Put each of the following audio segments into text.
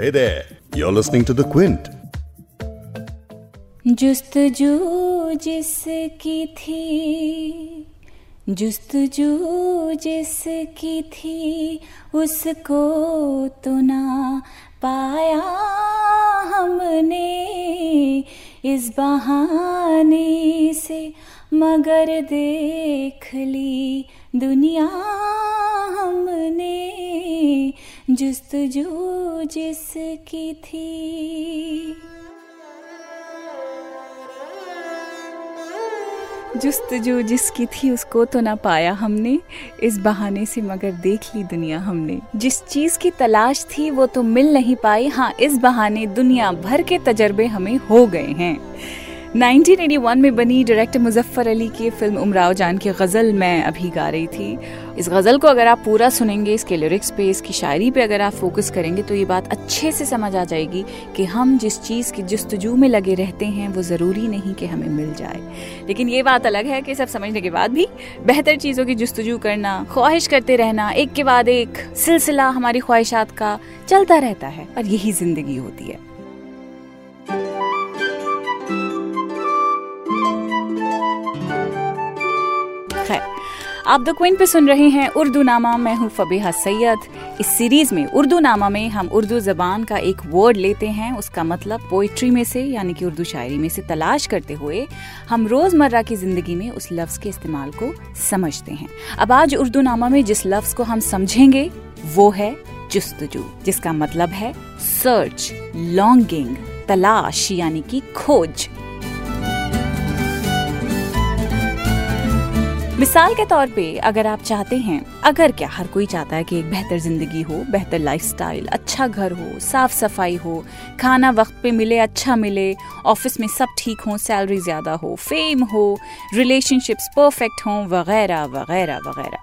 Hey there, you're listening to The Quint. जुस्तजू जिसकी थी जुस्तजू जिसकी थी उसको तो ना पाया हमने इस बहाने से मगर देख ली दुनिया हमने जुस्तजू जिसकी थी। जुस्तजू जिसकी थी, उसको तो ना पाया हमने। इस बहाने से मगर देख ली दुनिया हमने। जिस चीज़ की तलाश थी, वो तो मिल नहीं पाई। हाँ इस बहाने दुनिया भर के तजर्बे हमें हो गए हैं। 1981 में बनी डायरेक्टर मुजफ्फर अली की फ़िल्म उमराव जान की गज़ल मैं अभी गा रही थी। इस गज़ल को अगर आप पूरा सुनेंगे, इसके लिरिक्स पे, इसकी शायरी पे अगर आप फोकस करेंगे तो ये बात अच्छे से समझ आ जाएगी कि हम जिस चीज़ की जस्तजू में लगे रहते हैं, वो ज़रूरी नहीं कि हमें मिल जाए। लेकिन ये बात अलग है कि सब समझने के बाद भी बेहतर चीज़ों की जस्तजू करना, ख्वाहिश करते रहना, एक के बाद एक सिलसिला हमारी ख्वाहिशात का चलता रहता है और यही ज़िंदगी होती है। आप द क्विंट पे सुन रहे हैं उर्दू नामा मैं हूँ फबीहा सैयद। इस सीरीज़ में उर्दू नामा में हम उर्दू जबान का एक वर्ड लेते हैं, उसका मतलब पोइट्री में से, यानी कि उर्दू शायरी में से तलाश करते हुए हम रोज़मर्रा की ज़िंदगी में उस लफ्ज के इस्तेमाल को समझते हैं। अब आज उर्दू नामा में जिस लफ्ज को हम समझेंगे, वो है जुस्तजू, जिसका मतलब है सर्च लॉन्गिंग तलाश, यानी कि खोज। मिसाल के तौर पे अगर आप चाहते हैं, अगर क्या हर कोई चाहता है कि एक बेहतर ज़िंदगी हो, बेहतर लाइफस्टाइल अच्छा घर हो, साफ़ सफ़ाई हो, खाना वक्त पे मिले अच्छा मिले, ऑफ़िस में सब ठीक हो, सैलरी ज़्यादा हो फेम हो रिलेशनशिप्स परफेक्ट हो, वगैरह वगैरह वगैरह।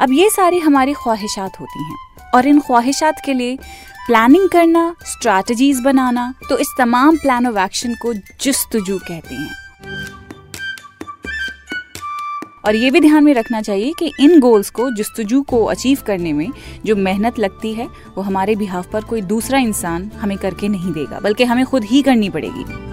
अब ये सारी हमारी ख्वाहिशात होती हैं और इन ख्वाहिशात के लिए प्लानिंग करना स्ट्रैटेजीज बनाना तो इस तमाम प्लान ऑफ़ एक्शन को जस्तजू कहते हैं। और ये भी ध्यान में रखना चाहिए कि इन गोल्स को, जस्तजू को अचीव करने में जो मेहनत लगती है, वो हमारे बिहाफ पर कोई दूसरा इंसान हमें करके नहीं देगा, बल्कि हमें खुद ही करनी पड़ेगी।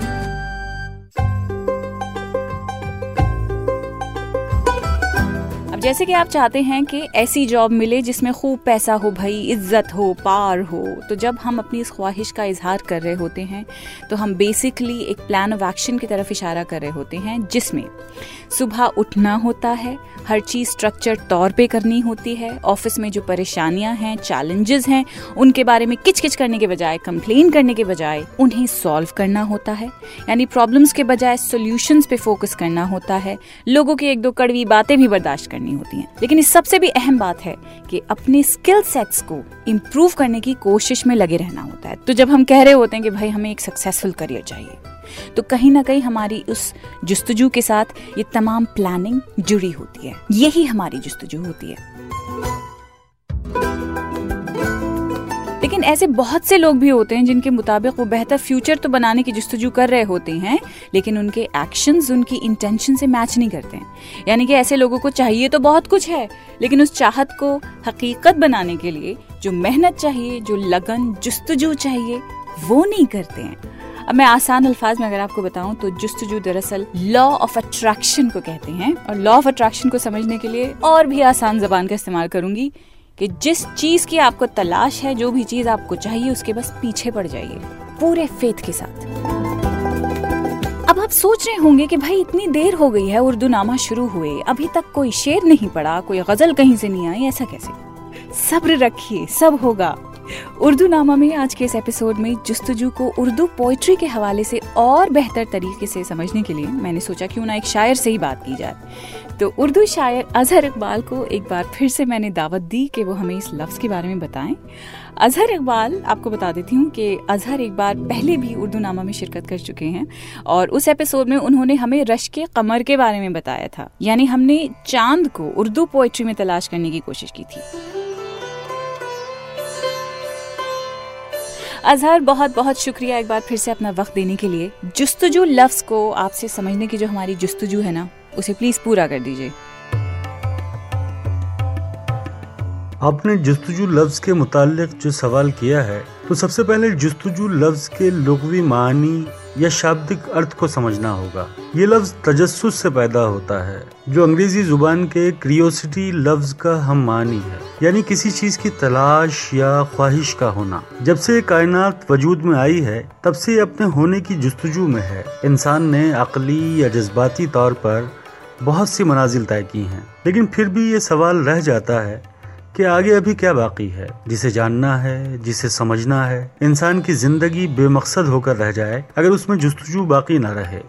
जैसे कि आप चाहते हैं कि ऐसी जॉब मिले जिसमें खूब पैसा हो भाई, इज़्ज़त हो, पार हो तो जब हम अपनी इस ख्वाहिश का इजहार कर रहे होते हैं तो हम बेसिकली एक प्लान ऑफ़ एक्शन की तरफ़ इशारा कर रहे होते हैं, जिसमें सुबह उठना होता है, हर चीज़ स्ट्रक्चर तौर पे करनी होती है ऑफ़िस में जो परेशानियाँ हैं चैलेंजेस हैं, उनके बारे में किच किच करने के बजाय कंप्लेन करने के बजाय उन्हें सॉल्व करना होता है, यानी प्रॉब्लम्स के बजाय सोल्यूशंस पे फोकस करना होता है, लोगों की एक दो कड़वी बातें भी बर्दाश्त करनी होती हैं। लेकिन इस सबसे भी अहम बात है कि अपने स्किल सेट्स को इम्प्रूव करने की कोशिश में लगे रहना होता है। तो जब हम कह रहे होते हैं कि भाई हमें एक सक्सेसफुल करियर चाहिए तो कहीं ना कहीं हमारी उस जुस्तजू के साथ ये तमाम प्लानिंग जुड़ी होती है। यही हमारी जुस्तजू होती है। लेकिन ऐसे बहुत से लोग भी होते हैं जिनके मुताबिक वो बेहतर फ्यूचर तो बनाने की जस्तजू कर रहे होते हैं, लेकिन उनके एक्शंस उनकी इंटेंशन से मैच नहीं करते हैं। यानी कि ऐसे लोगों को चाहिए तो बहुत कुछ है, लेकिन उस चाहत को हकीकत बनाने के लिए जो मेहनत चाहिए, जो लगन, जस्तजू चाहिए, वो नहीं करते हैं। अब मैं आसान अल्फाज में अगर आपको बताऊँ तो जुस्तजू दरअसल लॉ ऑफ़ अट्रैक्शन को कहते हैं, और लॉ ऑफ़ अट्रैक्शन को समझने के लिए और भी आसान जबान का इस्तेमाल करूँगी। कि जिस चीज़ की आपको तलाश है, जो भी चीज़ आपको चाहिए, उसके बस पीछे पड़ जाइए, पूरे फेथ के साथ। अब आप सोच रहे होंगे कि भाई इतनी देर हो गई है, उर्दू नामा शुरू हुए, अभी तक कोई शेर नहीं पड़ा कोई गज़ल कहीं से नहीं आई, ऐसा कैसे? सब्र रखिए, सब होगा। उर्दू नामा में आज के इस एपिसोड में जुस्तजू को उर्दू पोइट्री के हवाले से और बेहतर तरीके से समझने के लिए मैंने सोचा क्यों ना एक शायर से ही बात की जाए। तो उर्दू शायर अजहर इकबाल को एक बार फिर से मैंने दावत दी कि वो हमें इस लफ्ज़ के बारे में बताएँ। अजहर इकबाल, आपको बता देती हूँ कि अजहर एक बार पहले भी उर्दू नामा में शिरकत कर चुके हैं और उस एपिसोड में उन्होंने हमें रश के कमर के बारे में बताया था। यानी हमने चाँद को उर्दू पोइट्री में तलाश करने की कोशिश की थी। अजहर, बहुत बहुत शुक्रिया एक बार फिर से अपना वक्त देने के लिए। जुस्तजू लफ्ज को आपसे समझने की जो हमारी जुस्तजू है ना उसे प्लीज़ पूरा कर दीजिए। आपने जस्तुजू लफ्ज के मुतालिक जो सवाल किया है तो सबसे पहले जस्तुजू लफ्ज के लघवी मानी या शाब्दिक अर्थ को समझना होगा। ये लफ्ज तजस्सुस से पैदा होता है, जो अंग्रेज़ी ज़ुबान के क्रियोसिटी लफ्ज का हम मानी है, यानी किसी चीज़ की तलाश या ख्वाहिश का होना। जब से कायनात वजूद में आई है, तब से अपने होने की जस्तजू में है। इंसान ने अकली या जज्बाती तौर पर बहुत सी मनाजिल तय की हैं। लेकिन फिर भी ये सवाल रह जाता है कि आगे अभी क्या बाकी है? जिसे जानना है, जिसे समझना है, इंसान की ज़िंदगी बेमकसद होकर रह जाए, अगर उसमें जस्तजू बाकी ना रहे।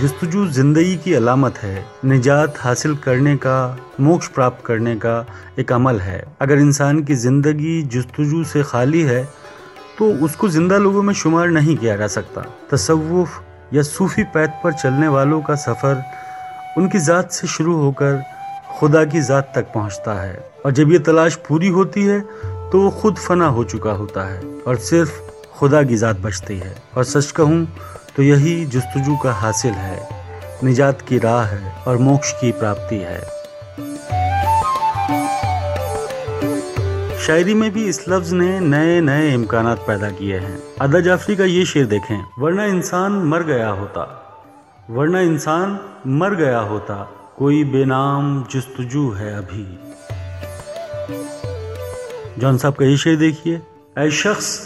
जस्तजू ज़िंदगी की अलामत है, निजात हासिल करने का, मोक्ष प्राप्त करने का एक अमल है। अगर इंसान की ज़िंदगी जस्तजू से खाली है तो उसको ज़िंदा लोगों में शुमार नहीं किया जा सकता। तसव्वुफ या सूफी पैथ पर चलने वालों का सफ़र उनकी ज़ात से शुरू होकर खुदा की ज़ात तक पहुँचता है। और जब ये तलाश पूरी होती है तो वो खुद फना हो चुका होता है और सिर्फ़ खुदा की ज़ात बचती है। और सच कहूँ तो यही जस्तजू का हासिल है। निजात की राह है और मोक्ष की प्राप्ति है। शायरी में भी इस लफ्ज ने नए नए इम्कान पैदा किए हैं। अदा जाफरी का ये शेर देखें, वरना इंसान मर गया होता, वरना इंसान मर गया होता, कोई बेनाम जस्तजू है अभी। जॉन साहब का ये शेर देखिए, ऐ शख्स,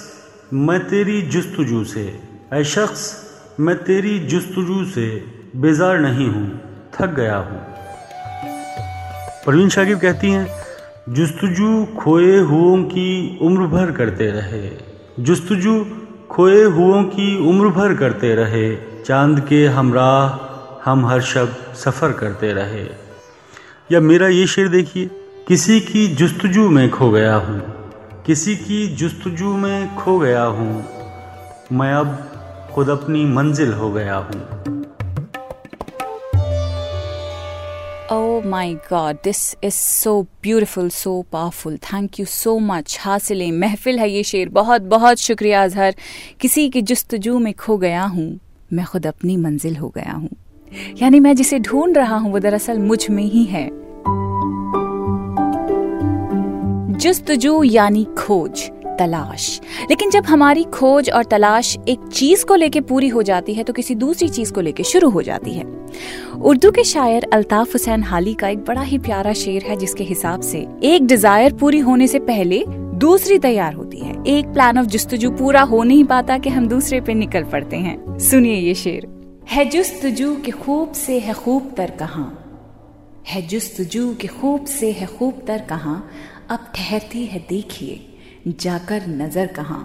मैं तेरी जस्तजू से, ऐ शख्स, मैं तेरी जस्तजू से बेजार नहीं हूँ, थक गया हूँ। परवीन शाकिर कहती हैं जुस्तजू खोए हुओं की उम्र भर करते रहे। जुस्तजू खोए हुओं की उम्र भर करते रहे। चाँद के हमराह हम हर शब सफ़र करते रहे। या मेरा ये शेर देखिए, किसी की जुस्तजू में खो गया हूँ। किसी की जुस्तजू में खो गया हूँ। मैं अब खुद अपनी मंजिल हो गया हूँ। Oh my God, this is so beautiful, so powerful. Thank you so much. हासिल महफिल है ये शेर। बहुत बहुत शुक्रिया अजहर। किसी की जस्तजू में खो गया हूँ मैं खुद अपनी मंजिल हो गया हूँ। यानी मैं जिसे ढूंढ रहा हूँ वो दरअसल मुझमें ही है। जस्तजू यानी खोज। तलाश। लेकिन जब हमारी खोज और तलाश एक चीज़ को लेके पूरी हो जाती है तो किसी दूसरी चीज़ को लेके शुरू हो जाती है। उर्दू के शायर अल्ताफ हुसैन हाली का एक बड़ा ही प्यारा शेर है, जिसके हिसाब से एक डिज़ायर पूरी होने से पहले दूसरी तैयार होती है। एक प्लान ऑफ़ जुस्तजू पूरा हो नहीं पाता कि हम दूसरे पे निकल पड़ते हैं। सुनिए ये शेर। है जुस्तजू के खूब से, है खूब तर कहा। है जुस्तजू के खूब से, है खूब तर कहा। अब ठहरती है देखिए। जाकर नज़र कहा।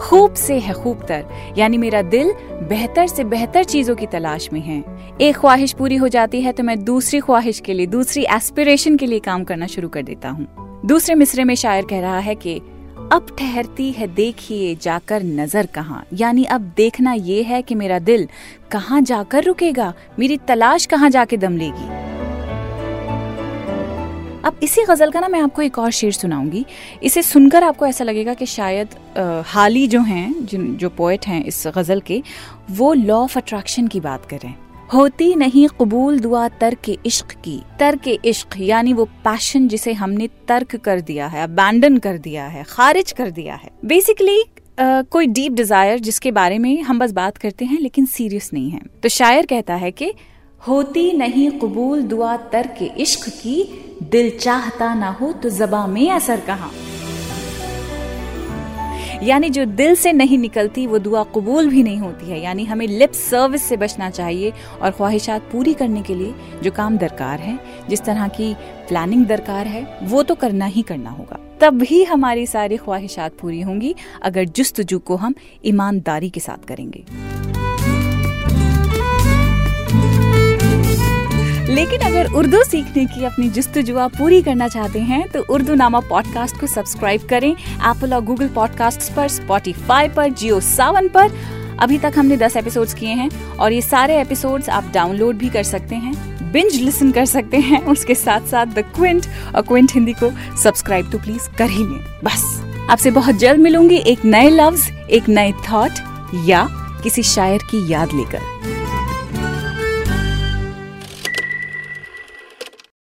खूब से है खूब तर यानी मेरा दिल बेहतर से बेहतर चीज़ों की तलाश में है। एक ख्वाहिश पूरी हो जाती है तो मैं दूसरी ख्वाहिश के लिए, दूसरी एस्पिरेशन के लिए काम करना शुरू कर देता हूँ। दूसरे मिसरे में शायर कह रहा है कि, अब ठहरती है, देखिए जाकर नज़र कहाँ। यानी अब देखना ये है कि मेरा दिल कहाँ जाकर रुकेगा, मेरी तलाश कहाँ जाके दम लेगी। अब इसी गज़ल का ना मैं आपको एक और शेर सुनाऊँगी। इसे सुनकर आपको ऐसा लगेगा कि शायद हाली जो हैं, जिन, जो पोइट हैं इस गज़ल के, वो लॉ ऑफ़ अट्रैक्शन की बात करें। होती नहीं कबूल दुआ तर्क इश्क की। तर्क इश्क, यानी वो पैशन जिसे हमने तर्क कर दिया है अबैंडन कर दिया है, खारिज कर दिया है। बेसिकली कोई डीप डिज़ायर जिसके बारे में हम बस बात करते हैं, लेकिन सीरियस नहीं है। तो शायर कहता है कि होती नहीं कबूल दुआ तर के इश्क की, दिल चाहता ना हो तो जबा में असर कहा। यानी जो दिल से नहीं निकलती, वो दुआ कबूल भी नहीं होती है। यानी हमें लिप सर्विस से बचना चाहिए और ख्वाहिशात पूरी करने के लिए जो काम दरकार है, जिस तरह की प्लानिंग दरकार है, वो तो करना ही करना होगा। तब भी हमारी सारी ख्वाहिशात पूरी होंगी, अगर जुस्तजू को हम ईमानदारी के साथ करेंगे। लेकिन अगर उर्दू सीखने की अपनी जस्तजुआ पूरी करना चाहते हैं तो उर्दू नामा पॉडकास्ट को सब्सक्राइब करें। एप्पल और गूगल पॉडकास्ट पर स्पॉटिफाई पर जियो सावन पर। अभी तक हमने दस एपिसोड्स किए हैं और ये सारे एपिसोड्स आप डाउनलोड भी कर सकते हैं बिंज लिसन कर सकते हैं, उसके साथ साथ द क्विंट और क्विंट हिंदी को सब्सक्राइब तो प्लीज़ कर ही लें। बस, आपसे बहुत जल्द मिलूँगी एक नए लफ्ज एक नए थॉट या किसी शायर की याद लेकर।